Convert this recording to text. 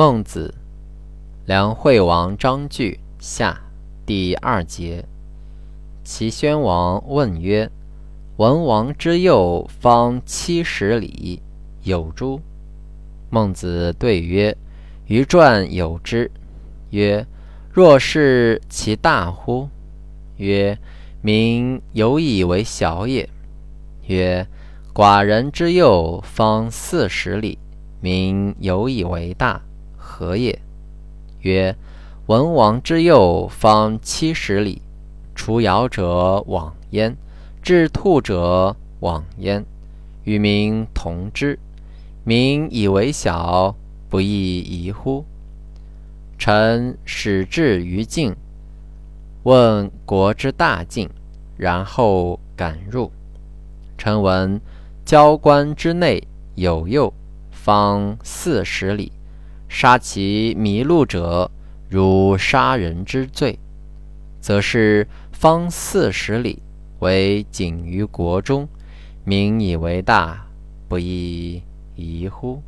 孟子，梁惠王章句下第二节。齐宣王问曰：“文王之幼方七十里，有诸？”孟子对曰：“于传有之。”曰：“若是其大乎？”曰：“民有以为小也。”曰：“寡人之幼方四十里，民有以为大。”何也？曰：文王之右方七十里，除尧者往焉，至兔者往焉，与民同之。民以为小，不亦宜乎？臣始至于境，问国之大境，然后敢入。臣闻交关之内有右，方四十里。杀其迷路者，如杀人之罪，则是方四十里，为井于国中，民以为大，不亦宜乎？